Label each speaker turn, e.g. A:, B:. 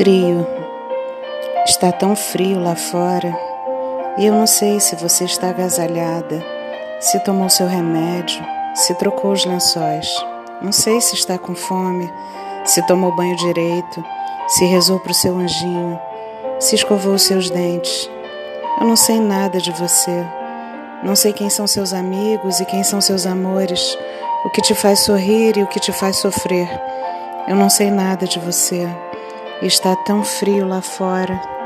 A: Frio. Está tão frio lá fora. E eu não sei se você está agasalhada, se tomou seu remédio, se trocou os lençóis. Não sei se está com fome, se tomou banho direito, se rezou para o seu anjinho, se escovou os seus dentes. Eu não sei nada de você. Não sei quem são seus amigos e quem são seus amores, o que te faz sorrir e o que te faz sofrer. Eu não sei nada de você. Está tão frio lá fora.